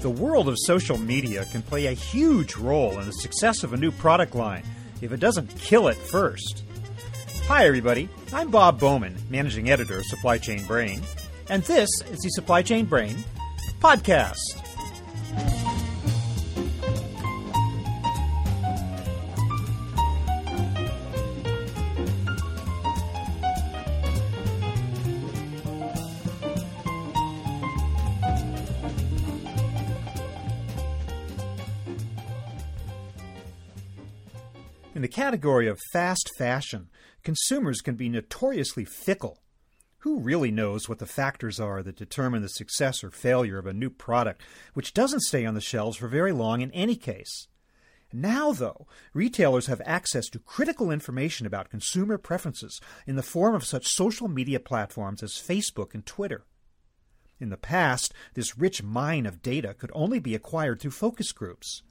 The world of social media can play a huge role in the success of a new product line if it doesn't kill it first. Hi, everybody. I'm Bob Bowman, managing editor of Supply Chain Brain, and this is the Supply Chain Brain podcast. In the category of fast fashion, consumers can be notoriously fickle. Who really knows what the factors are that determine the success or failure of a new product, which doesn't stay on the shelves for very long in any case? Now, though, retailers have access to critical information about consumer preferences in the form of such social media platforms as Facebook and Twitter. In the past, this rich mine of data could only be acquired through focus groups.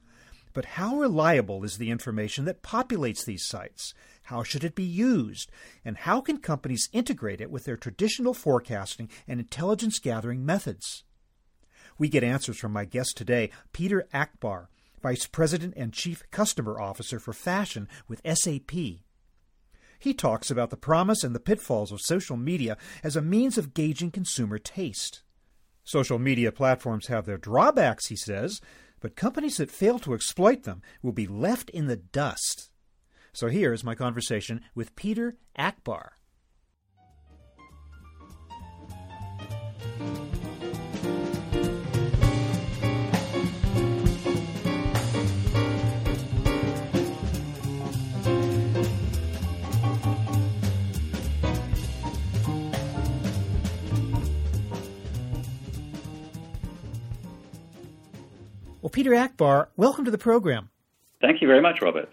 But how reliable is the information that populates these sites? How should it be used? And how can companies integrate it with their traditional forecasting and intelligence gathering methods? We get answers from my guest today, Peter Akbar, Vice President and Chief Customer Officer for Fashion with SAP. He talks about the promise and the pitfalls of social media as a means of gauging consumer taste. Social media platforms have their drawbacks, he says, but companies that fail to exploit them will be left in the dust. So here's my conversation with Peter Akbar. Well, Peter Akbar, welcome to the program. Thank you very much, Robert.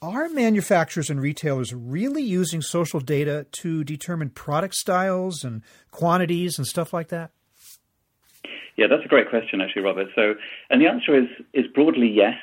Are manufacturers and retailers really using social data to determine product styles and quantities and stuff like that? Yeah, that's a great question, actually, Robert. So, and the answer is is broadly yes.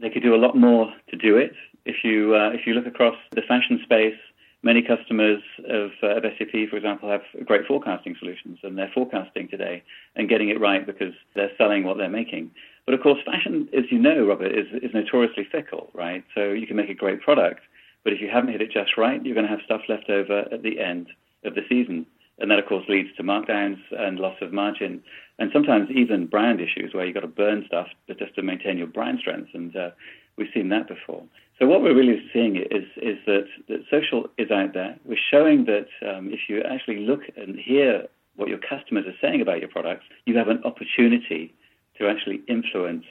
They could do a lot more to do it. If you uh, if you look across the fashion space, many customers of, uh, of SAP, for example, have great forecasting solutions, and they're forecasting today and getting it right because they're selling what they're making. But of course, fashion, as you know, Robert, is, is notoriously fickle, right? So you can make a great product, but if you haven't hit it just right, you're going to have stuff left over at the end of the season. And that, of course, leads to markdowns and loss of margin, and sometimes even brand issues where you've got to burn stuff just to maintain your brand strength. And uh, we've seen that before. So what we're really seeing is is that, that social is out there. We're showing that um, if you actually look and hear what your customers are saying about your products, you have an opportunity to actually influence,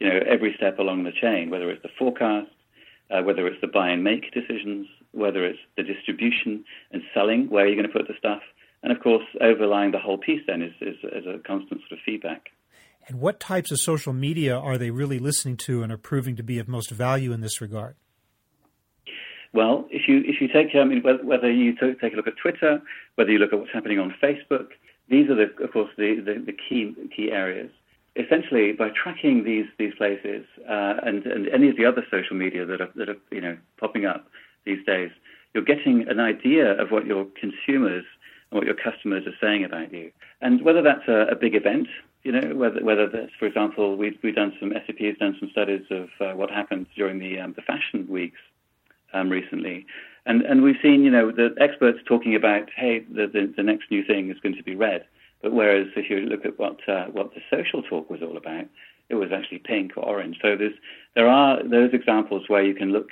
you know, every step along the chain, whether it's the forecast, uh, whether it's the buy and make decisions, whether it's the distribution and selling, where you're going to put the stuff, and of course, overlying the whole piece then is, is, is a constant sort of feedback. And what types of social media are they really listening to and are proving to be of most value in this regard? Well, if you if you take I mean whether you take a look at Twitter, whether you look at what's happening on Facebook, these are the, of course the, the, the key key areas essentially by tracking these these places uh, and and any of the other social media that are that are you know popping up these days, you're getting an idea of what your consumers and what your customers are saying about you, and whether that's a, a big event. You know, whether whether that's, for example, we've we've done some SAP has done some studies of uh, what happens during the um, the fashion weeks um, recently, and and we've seen you know the experts talking about hey the, the the next new thing is going to be red, but whereas if you look at what uh, what the social talk was all about, it was actually pink or orange. So there's there are those examples where you can look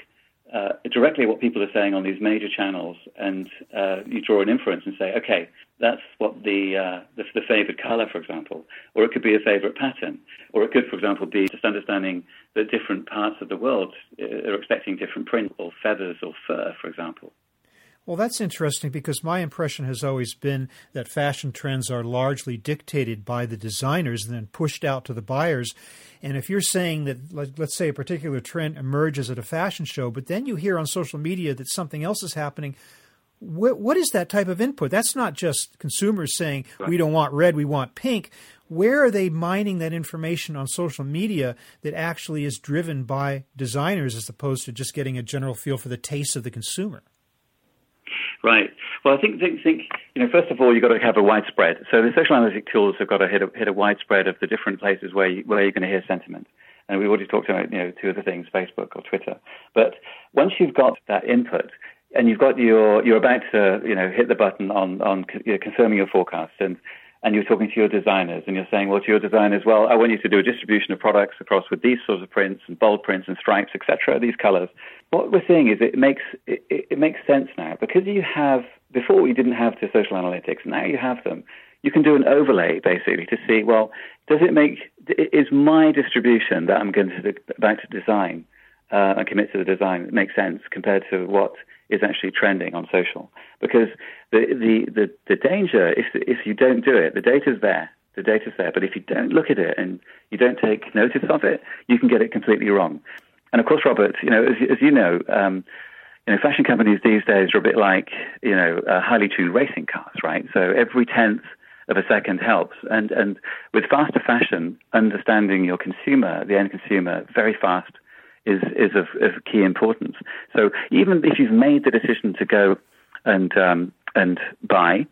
uh, directly at what people are saying on these major channels, and uh, you draw an inference and say, okay, that's what the, uh, the, the favored color, for example, or it could be a favorite pattern, or it could, for example, be just understanding that different parts of the world uh, are expecting different print or feathers or fur, for example. Well, that's interesting because my impression has always been that fashion trends are largely dictated by the designers and then pushed out to the buyers. And if you're saying that, let's say, a particular trend emerges at a fashion show, but then you hear on social media that something else is happening, What, what is that type of input? That's not just consumers saying we don't want red, we want pink. Where are they mining that information on social media that actually is driven by designers as opposed to just getting a general feel for the taste of the consumer? Right. Well, I think, think, think you know, first of all, you've got to have a widespread. So the social analytic tools have got to hit a, hit a widespread of the different places where, you, where you're going to hear sentiment. And we've already talked about, you know, two of the things, Facebook or Twitter. But once you've got that input, and you've got your, you're about to, you know, hit the button on, on you know, confirming your forecast, and and you're talking to your designers and you're saying, well, to your designers, well, I want you to do a distribution of products across with these sorts of prints and bold prints and stripes, etc., these colors. What we're seeing is it makes it, it makes sense now because you have before we didn't have the social analytics, now you have them. You can do an overlay basically to see, well, does it make is my distribution that I'm going to about to design uh, and commit to the design make sense compared to what is actually trending on social. Because the, the, the, the danger, if, if you don't do it, the data's there. The data's there. But if you don't look at it and you don't take notice of it, you can get it completely wrong. And of course, Robert, you know, as, as you know, um, you know, fashion companies these days are a bit like, you know, uh, highly tuned racing cars, right? So every tenth of a second helps. And, and with faster fashion, understanding your consumer, the end consumer, very fast is is of, of key importance. So even if you've made the decision to go and um, and buy,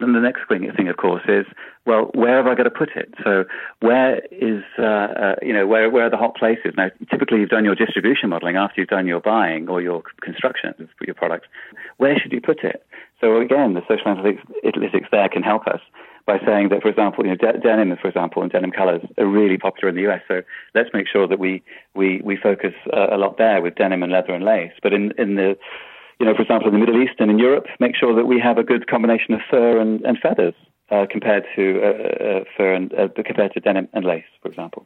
then the next thing, thing, of course, is well, where have I got to put it? So where is uh, uh, you know where where are the hot places? Now, typically you've done your distribution modeling after you've done your buying or your construction of your products. Where should you put it? So again, the social analytics there can help us by saying that, for example, you know, de- denim, for example, and denim colors are really popular in the US. So let's make sure that we we we focus uh, a lot there with denim and leather and lace. But in in the you know, for example, in the Middle East and in Europe, make sure that we have a good combination of fur and, and feathers uh, compared to uh, uh fur and uh, compared to denim and lace, for example.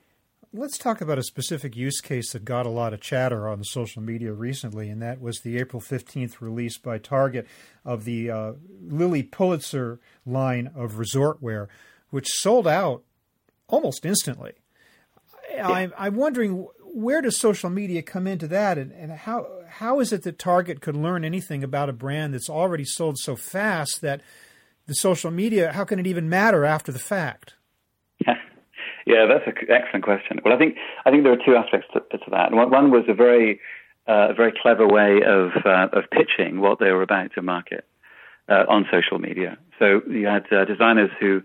Let's talk about a specific use case that got a lot of chatter on social media recently, and that was the April 15th release by Target of the uh, Lilly Pulitzer line of resort wear, which sold out almost instantly. Yeah. I'm, I'm wondering where does social media come into that, and, and how how is it that Target could learn anything about a brand that's already sold so fast that the social media how can it even matter after the fact? Yeah, that's an excellent question. Well, I think I think there are two aspects to, to that. One, one was a very uh, a very clever way of uh, of pitching what they were about to market uh, on social media. So you had uh, designers who,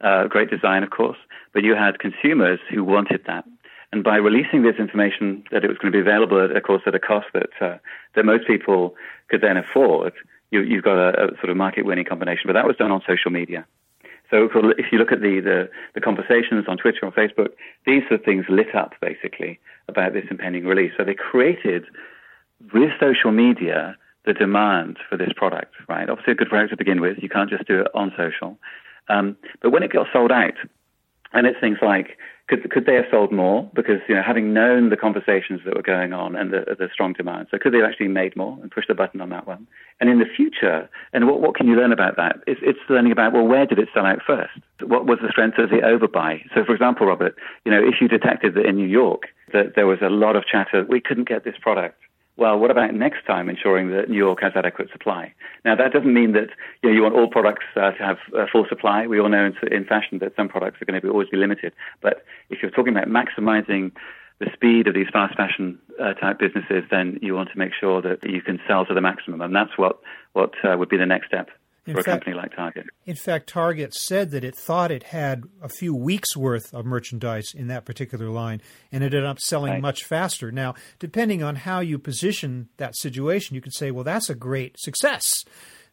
uh, great design, of course, but you had consumers who wanted that. And by releasing this information that it was going to be available, at, of course, at a cost that uh, that most people could then afford, you, have got a, a sort of market-winning combination. But that was done on social media. So if you look at the, the, the, conversations on Twitter and Facebook, these are things lit up basically about this impending release. So they created with social media the demand for this product, right? Obviously a good product to begin with. You can't just do it on social. Um, but when it got sold out, and it's things like could could they have sold more? Because you know, having known the conversations that were going on and the, the strong demand, so could they have actually made more and pushed the button on that one? And in the future, and what what can you learn about that? It's, it's learning about well, where did it sell out first? What was the strength of the overbuy? So, for example, Robert, you know, if you detected that in New York that there was a lot of chatter, we couldn't get this product well, what about next time ensuring that New York has adequate supply? Now, that doesn't mean that you, know, you want all products uh, to have uh, full supply. We all know in, in, fashion that some products are going to be, always be limited. But if you're talking about maximizing the speed of these fast fashion uh, type businesses, then you want to make sure that you can sell to the maximum. And that's what, what uh, would be the next step in for fact, a company like Target. In fact, Target said that it thought it had a few weeks worth of merchandise in that particular line and it ended up selling right. much faster. Now, depending on how you position that situation, you could say, well, that's a great success.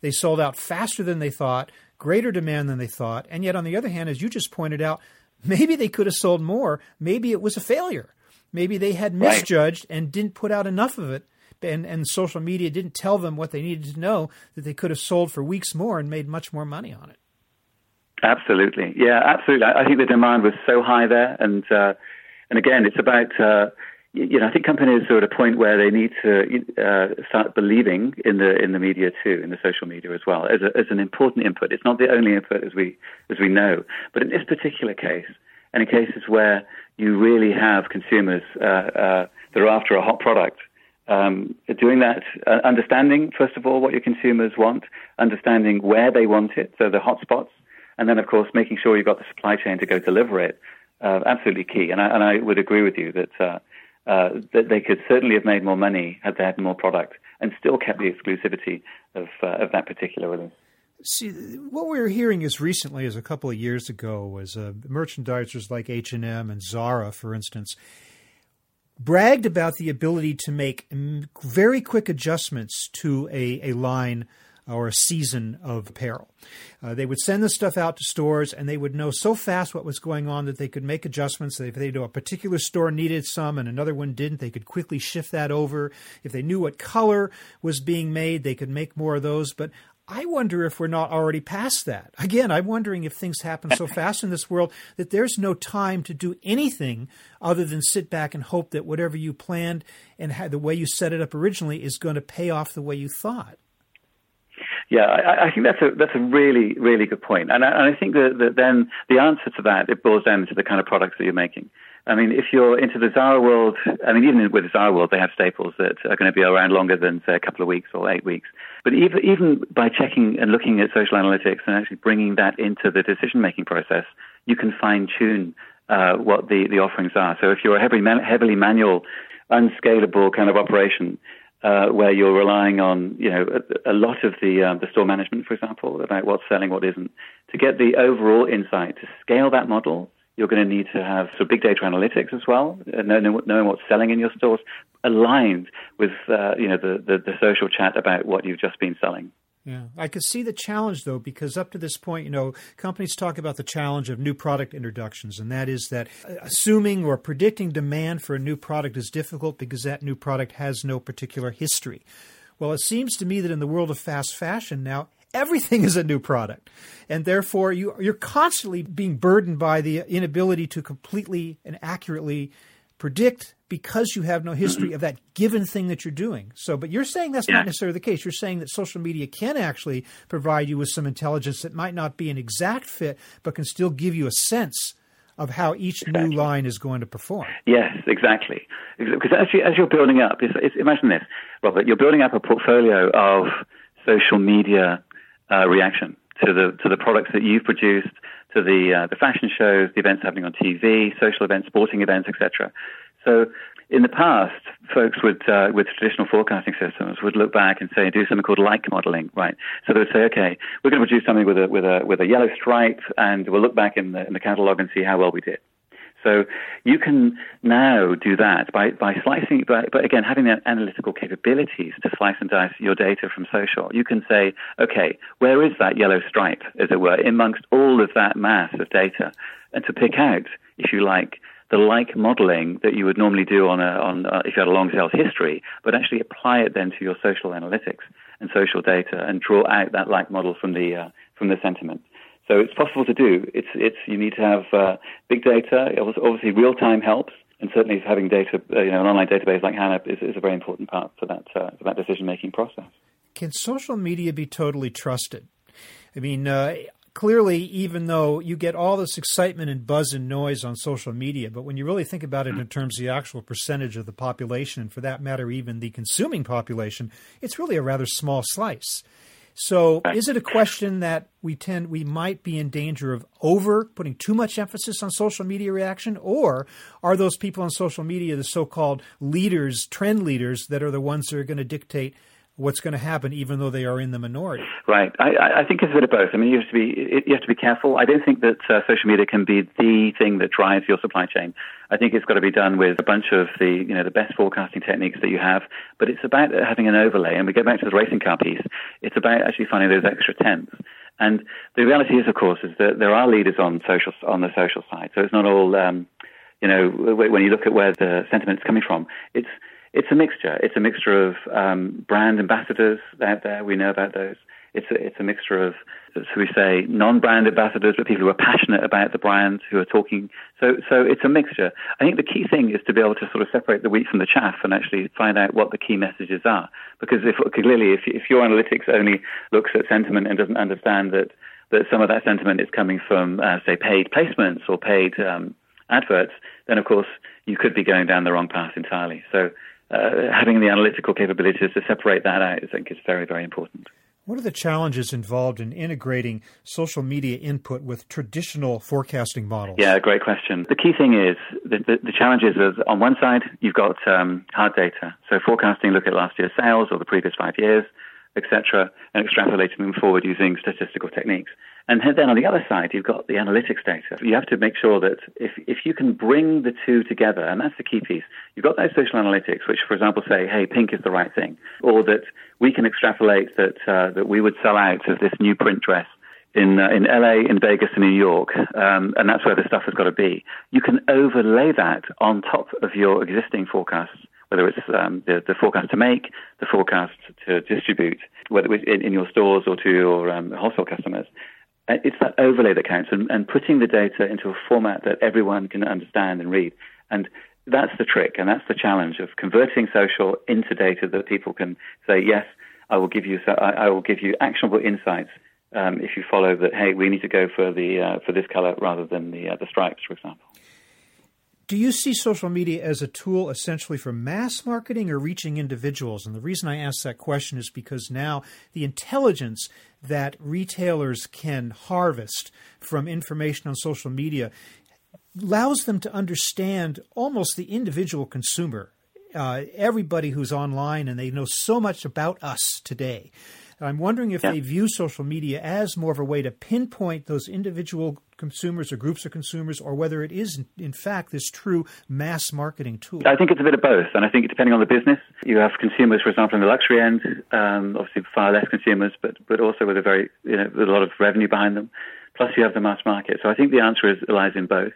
They sold out faster than they thought, greater demand than they thought. And yet, on the other hand, as you just pointed out, maybe they could have sold more. Maybe it was a failure. Maybe they had misjudged right. and didn't put out enough of it and, and social media didn't tell them what they needed to know that they could have sold for weeks more and made much more money on it. Absolutely, yeah, absolutely. I think the demand was so high there, and uh, and again, it's about uh, you know I think companies are at a point where they need to uh, start believing in the in the media too, in the social media as well as a, as an important input. It's not the only input as we as we know, but in this particular case, and in cases where you really have consumers uh, uh, that are after a hot product Um, doing that, uh, understanding, first of all, what your consumers want, understanding where they want it, so the hotspots, and then, of course, making sure you've got the supply chain to go deliver it. Uh, absolutely key. And I, and I would agree with you that, uh, uh, that they could certainly have made more money had they had more product and still kept the exclusivity of, uh, of that particular release. See, what we were hearing as recently as a couple of years ago was uh, merchandisers like H&M and Zara, for instance, bragged about the ability to make very quick adjustments to a, a line or a season of apparel. Uh, they would send the stuff out to stores and they would know so fast what was going on that they could make adjustments. If they knew a particular store needed some and another one didn't, they could quickly shift that over. If they knew what color was being made, they could make more of those. But I wonder if we're not already past that. Again, I'm wondering if things happen so fast in this world that there's no time to do anything other than sit back and hope that whatever you planned and the way you set it up originally is going to pay off the way you thought. Yeah, I, I think that's a that's a really really good point, and I, and I think that, that then the answer to that it boils down to the kind of products that you're making. I mean, if you're into the Zara world, I mean, even with Zara world, they have staples that are going to be around longer than, say, a couple of weeks or eight weeks. But even, even by checking and looking at social analytics and actually bringing that into the decision making process, you can fine tune uh, what the, the offerings are. So if you're a heavily, heavily manual, unscalable kind of operation, uh, where you're relying on, you know, a, a lot of the um, the store management, for example, about what's selling, what isn't, to get the overall insight to scale that model you're going to need to have sort of big data analytics as well, uh, knowing, knowing what's selling in your stores, aligned with uh, you know the, the, the social chat about what you've just been selling. Yeah, I could see the challenge though, because up to this point, you know, companies talk about the challenge of new product introductions, and that is that uh, assuming or predicting demand for a new product is difficult because that new product has no particular history. Well, it seems to me that in the world of fast fashion now, everything is a new product. And therefore, you, you're constantly being burdened by the inability to completely and accurately predict because you have no history of that given thing that you're doing. So, but you're saying that's yeah. not necessarily the case. You're saying that social media can actually provide you with some intelligence that might not be an exact fit, but can still give you a sense of how each exactly. new line is going to perform. Yes, exactly. Because as, you, as you're building up, it's, it's, imagine this, Robert, you're building up a portfolio of social media uh, reaction to the to the products that you've produced, to the uh, the fashion shows, the events happening on TV, social events, sporting events, etc. So in the past, folks would, uh, with traditional forecasting systems, would look back and say, do something called like modeling, right? So they would say, okay, we're going to produce something with a with a with a yellow stripe, and we'll look back in the in the catalog and see how well we did. So you can now do that by, by slicing, but again, having the analytical capabilities to slice and dice your data from social. You can say, okay, where is that yellow stripe, as it were, amongst all of that mass of data? And to pick out, if you like, the like modeling that you would normally do on a, on a, if you had a long sales history, but actually apply it then to your social analytics and social data and draw out that like model from the, uh, from the sentiment. So it's possible to do. It's, it's, you need to have uh, big data. Obviously, real time helps, and certainly having data, uh, you know, an online database like HANA is, is a very important part for that, uh, for that decision making process. Can social media be totally trusted? I mean, uh, clearly, even though you get all this excitement and buzz and noise on social media, but when you really think about it in terms of the actual percentage of the population, and for that matter, even the consuming population, it's really a rather small slice. So, is it a question that we tend we might be in danger of over putting too much emphasis on social media reaction, or are those people on social media the so-called leaders, trend leaders, that are the ones that are going to dictate what's going to happen, even though they are in the minority. Right. I, I think it's a bit of both. I mean, you have to be you have to be careful. I don't think that uh, social media can be the thing that drives your supply chain. I think it's got to be done with a bunch of the you know the best forecasting techniques that you have. But it's about having an overlay. And we go back to the racing car piece. It's about actually finding those extra tenths. And the reality is, of course, is that there are leaders on social on the social side. So it's not all um, you know when you look at where the sentiment is coming from. It's it's a mixture. It's a mixture of um, brand ambassadors out there. We know about those. It's a, it's a mixture of, so we say, non-brand ambassadors, but people who are passionate about the brand, who are talking. So, so it's a mixture. I think the key thing is to be able to sort of separate the wheat from the chaff and actually find out what the key messages are. Because if clearly, if, if your analytics only looks at sentiment and doesn't understand that that some of that sentiment is coming from, uh, say, paid placements or paid um, adverts, then of course you could be going down the wrong path entirely. So uh, having the analytical capabilities to separate that out, I think, is very, very important. What are the challenges involved in integrating social media input with traditional forecasting models? Yeah, great question. The key thing is the, the, the challenge is on one side, you've got um, hard data. So forecasting, look at last year's sales or the previous five years, etc., and extrapolating them forward using statistical techniques. And then on the other side, you've got the analytics data. You have to make sure that if, if you can bring the two together, and that's the key piece, you've got those social analytics, which, for example, say, hey, pink is the right thing, or that we can extrapolate that, uh, that we would sell out of this new print dress in uh, in LA, in Vegas, in New York, um, and that's where the stuff has got to be. You can overlay that on top of your existing forecasts, whether it's um, the, the forecast to make, the forecast to distribute, whether it's in, in your stores or to your um, wholesale customers. Uh, it's that overlay that counts and, and putting the data into a format that everyone can understand and read. And that's the trick and that's the challenge of converting social into data that people can say, yes, I will give you, I will give you actionable insights um, if you follow that, hey, we need to go for the uh, for this color rather than the uh, the stripes, for example. Do you see social media as a tool essentially for mass marketing or reaching individuals? And the reason I ask that question is because now the intelligence that retailers can harvest from information on social media allows them to understand almost the individual consumer, uh, everybody who's online, and they know so much about us today. I'm wondering if yeah. they view social media as more of a way to pinpoint those individual consumers or groups of consumers, or whether it is, in fact, this true mass marketing tool. I think it's a bit of both, and I think depending on the business, you have consumers, for example, in the luxury end, um, obviously far less consumers, but but also with a very you know with a lot of revenue behind them. Plus, you have the mass market. So I think the answer is lies in both.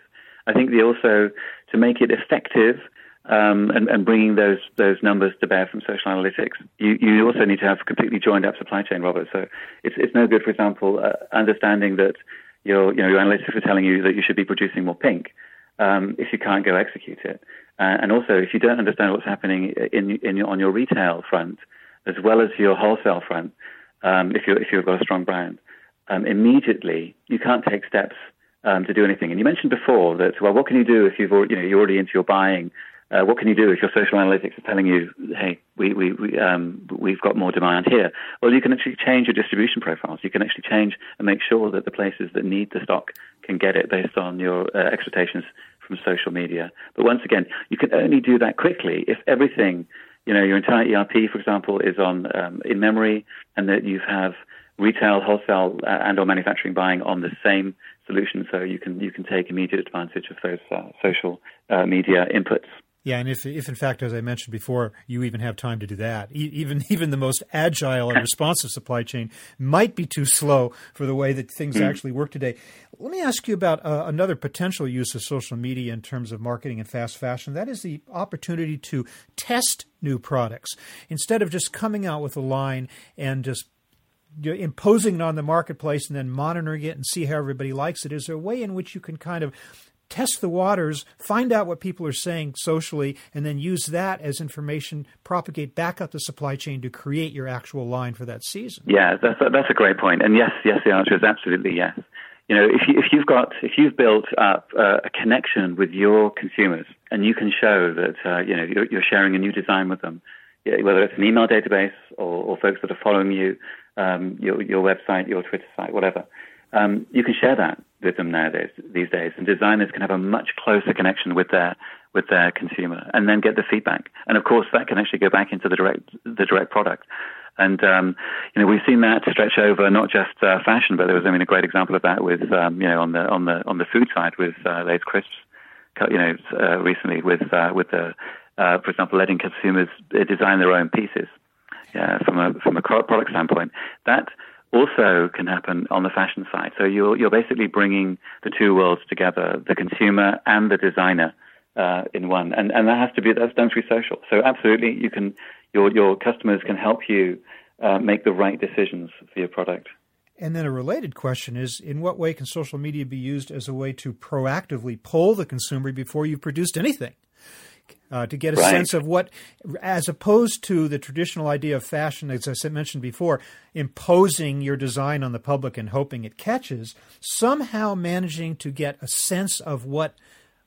I think the also to make it effective um, and, and, bringing those those numbers to bear from social analytics. You, you also need to have completely joined up supply chain, Robert. So it's it's no good, for example, uh, understanding that your you know your analytics are telling you that you should be producing more pink um, if you can't go execute it, uh, and also if you don't understand what's happening in in on your retail front as well as your wholesale front. Um, if you if you've got a strong brand, um, immediately you can't take steps um, to do anything. And you mentioned before that, well, what can you do if you've already, you know, you're already into your buying uh, what can you do if your social analytics are telling you, hey, we, we, we, um, we've got more demand here? Well, you can actually change your distribution profiles. You can actually change and make sure that the places that need the stock can get it based on your uh, expectations from social media. But once again, you can only do that quickly if everything, you know, your entire ERP, for example, is on um, in memory, and that you have retail, wholesale, uh, and or manufacturing buying on the same solution, so you can you can take immediate advantage of those uh, social uh, media inputs. Yeah, and if, if in fact, as I mentioned before, you even have time to do that, e- even even the most agile and responsive supply chain might be too slow for the way that things mm. actually work today. Let me ask you about uh, another potential use of social media in terms of marketing and fast fashion. That is the opportunity to test new products instead of just coming out with a line and just imposing it on the marketplace and then monitoring it and see how everybody likes it. Is there a way in which you can kind of test the waters, find out what people are saying socially, and then use that as information, propagate back up the supply chain to create your actual line for that season. Yeah, that's a, that's a great point. And yes, yes, the answer is absolutely yes. You know, if you, if you've got if you've built up uh, a connection with your consumers, and you can show that uh, you know you're, you're, sharing a new design with them, whether it's an email database or, or folks that are following you, um, your your website, your Twitter site, whatever um, you can share that with them nowadays, these days, and designers can have a much closer connection with their with their consumer, and then get the feedback. And of course, that can actually go back into the direct the direct product. And um, you know, we've seen that stretch over not just uh, fashion, but there was I mean a great example of that with um, you know on the on the on the food side with uh, Lay's crisps, you know, uh, recently with uh, with the uh, for example, letting consumers design their own pieces. Yeah, from a from a product standpoint, that also can happen on the fashion side. So you're, you're basically bringing the two worlds together, the consumer and the designer uh, in one. And, and that has to be, that's done through social. So absolutely, you can, your, your customers can help you uh, make the right decisions for your product. And then a related question is in what way can social media be used as a way to proactively pull the consumer before you've produced anything? Uh, to get a right. sense of what, as opposed to the traditional idea of fashion, as I mentioned before, imposing your design on the public and hoping it catches, somehow managing to get a sense of what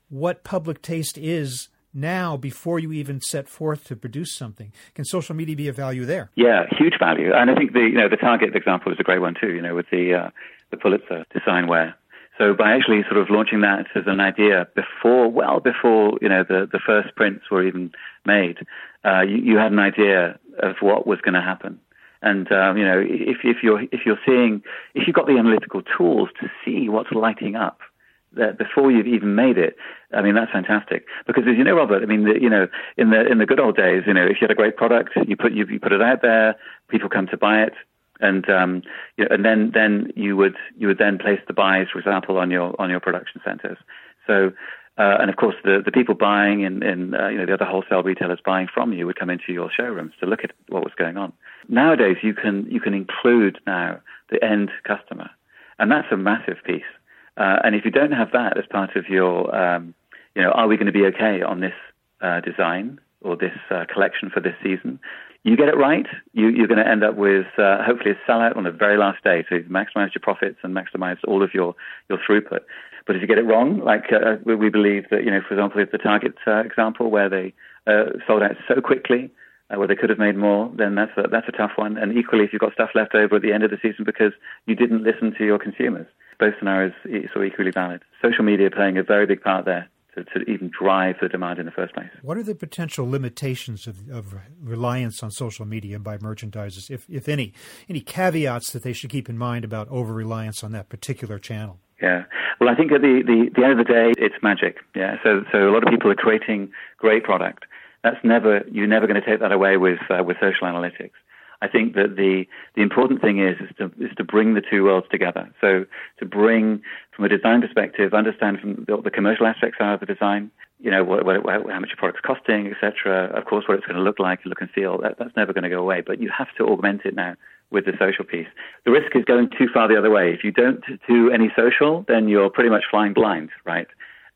what public taste is now before you even set forth to produce something? Can social media be of value there? Yeah, huge value. And I think the you know the Target example is a great one too. You know, with the uh, the Pulitzer design wear. So by actually sort of launching that as an idea before, well before you know the the first prints were even made, uh, you, you had an idea of what was going to happen. And um, you know, if if you're if you're seeing if you've got the analytical tools to see what's lighting up that before you've even made it, I mean that's fantastic. Because as you know, Robert, I mean, the, you know, in the in the good old days, you know, if you had a great product, you put you, you put it out there, people come to buy it, and um, you know, and then then you would you would then place the buys, for example, on your on your production centers. So uh, and of course, the, the people buying in, in uh, you know the other wholesale retailers buying from you would come into your showrooms to look at what was going on. Nowadays, you can you can include now the end customer, and that's a massive piece. Uh, and if you don't have that as part of your, um, you know, are we going to be okay on this uh, design or this uh, collection for this season? You get it right, you, are going to end up with uh, hopefully a sellout on the very last day. So you've maximized your profits and maximized all of your, your throughput. But if you get it wrong, like uh, we believe that, you know, for example, if the Target uh, example where they uh, sold out so quickly, uh, where they could have made more, then that's a, that's a tough one. And equally, if you've got stuff left over at the end of the season because you didn't listen to your consumers, both scenarios are equally valid. Social media playing a very big part there. To, to, even drive the demand in the first place. What are the potential limitations of, of reliance on social media by merchandisers, if, if any? Any caveats that they should keep in mind about over reliance on that particular channel? Yeah. Well, I think at the, the, the end of the day, it's magic. Yeah. So, so a lot of people are creating great product. That's never, you're never going to take that away with, uh, with social analytics. I think that the, the important thing is, is to, is to bring the two worlds together. So to bring, from a design perspective, understand from the, the commercial aspects of the design, you know, what, what, how much your product's costing, etc. Of course, what it's going to look like, look and feel. That, that's never going to go away. But you have to augment it now with the social piece. The risk is going too far the other way. If you don't do any social, then you're pretty much flying blind, right?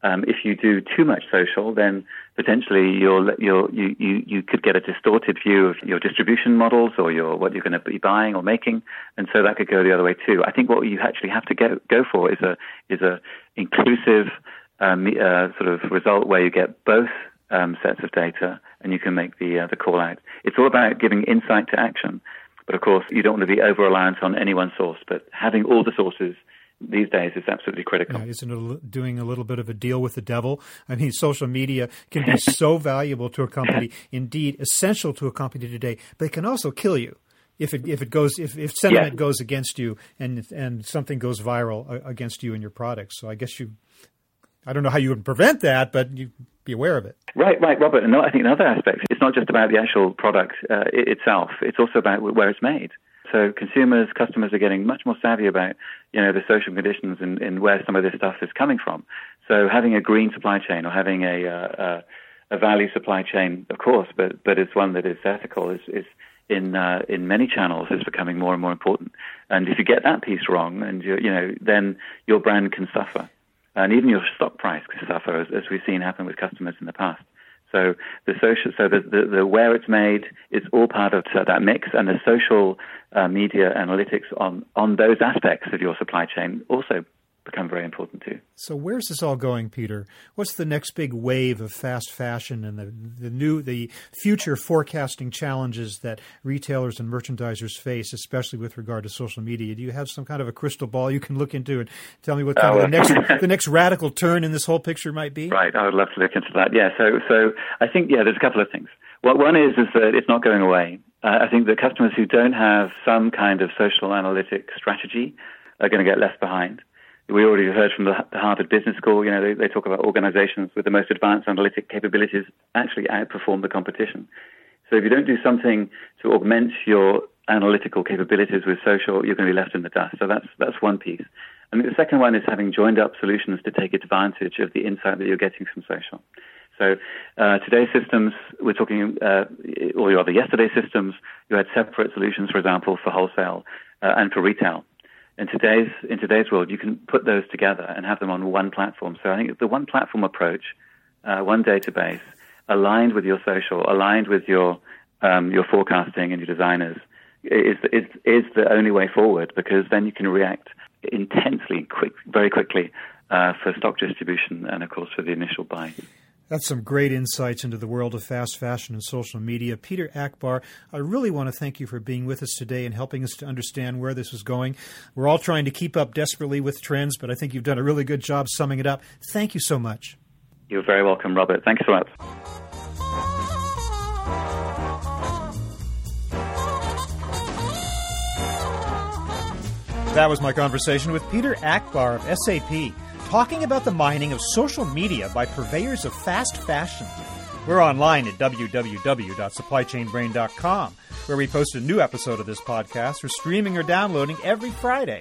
Um, if you do too much social, then potentially you'll, you'll, you, you, you could get a distorted view of your distribution models or your, what you're going to be buying or making, and so that could go the other way too. I think what you actually have to go, go for is a, is a inclusive um, uh, sort of result where you get both um, sets of data and you can make the, uh, the call out. It's all about giving insight to action. But of course, you don't want to be over reliant on any one source. But having all the sources these days is absolutely critical. Yeah, isn't it doing a little bit of a deal with the devil? I mean, social media can be so valuable to a company, indeed essential to a company today, but it can also kill you if it if it goes if, if sentiment yeah. goes against you and and something goes viral against you and your products. So I guess you, I don't know how you would prevent that, but you be aware of it. Right, right, Robert. And I think another aspect, it's not just about the actual product uh, itself, it's also about where it's made. So consumers, customers are getting much more savvy about, you know, the social conditions and, and where some of this stuff is coming from. So having a green supply chain or having a, uh, a value supply chain, of course, but, but it's one that is ethical, is, is in uh, in many channels is becoming more and more important. And if you get that piece wrong, and you you know, then your brand can suffer and even your stock price can suffer, as, as we've seen happen with customers in the past. So the social, so the, the, the where it's made is all part of that mix, and the social uh, media analytics on on those aspects of your supply chain also become very important too. So where's this all going, Peter? What's the next big wave of fast fashion and the the new the future forecasting challenges that retailers and merchandisers face, especially with regard to social media? Do you have some kind of a crystal ball you can look into and tell me what kind oh, of the next the next radical turn in this whole picture might be? Right, I would love to look into that. Yeah, so so I think yeah, there's a couple of things. Well, one is is that it's not going away. Uh, I think that customers who don't have some kind of social analytic strategy are going to get left behind we already heard from the, Harvard Business School, you know, they, they, talk about organizations with the most advanced analytic capabilities actually outperform the competition. So if you don't do something to augment your analytical capabilities with social, you're going to be left in the dust. So that's, that's one piece. And the second one is having joined up solutions to take advantage of the insight that you're getting from social. So uh, today's systems, we're talking, uh, or rather yesterday's systems, you had separate solutions, for example, for wholesale uh, and for retail in today's in today's world, you can put those together and have them on one platform. So I think the one platform approach, uh, one database, aligned with your social, aligned with your um, your forecasting and your designers, is is is the only way forward because then you can react intensely, quick, very quickly uh, for stock distribution and of course for the initial buy. That's some great insights into the world of fast fashion and social media. Peter Akbar, I really want to thank you for being with us today and helping us to understand where this is going. We're all trying to keep up desperately with trends, but I think you've done a really good job summing it up. Thank you so much. You're very welcome, Robert. Thanks so much. That was my conversation with Peter Akbar of SAP talking about the mining of social media by purveyors of fast fashion. We're online at www.supplychainbrain.com, where we post a new episode of this podcast for streaming or downloading every Friday.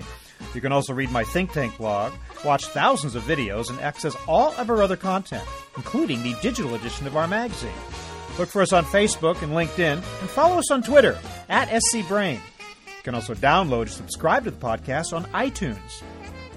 You can also read my think tank blog, watch thousands of videos, and access all of our other content, including the digital edition of our magazine. Look for us on Facebook and LinkedIn, and follow us on Twitter at scbrain. You can also download and subscribe to the podcast on iTunes.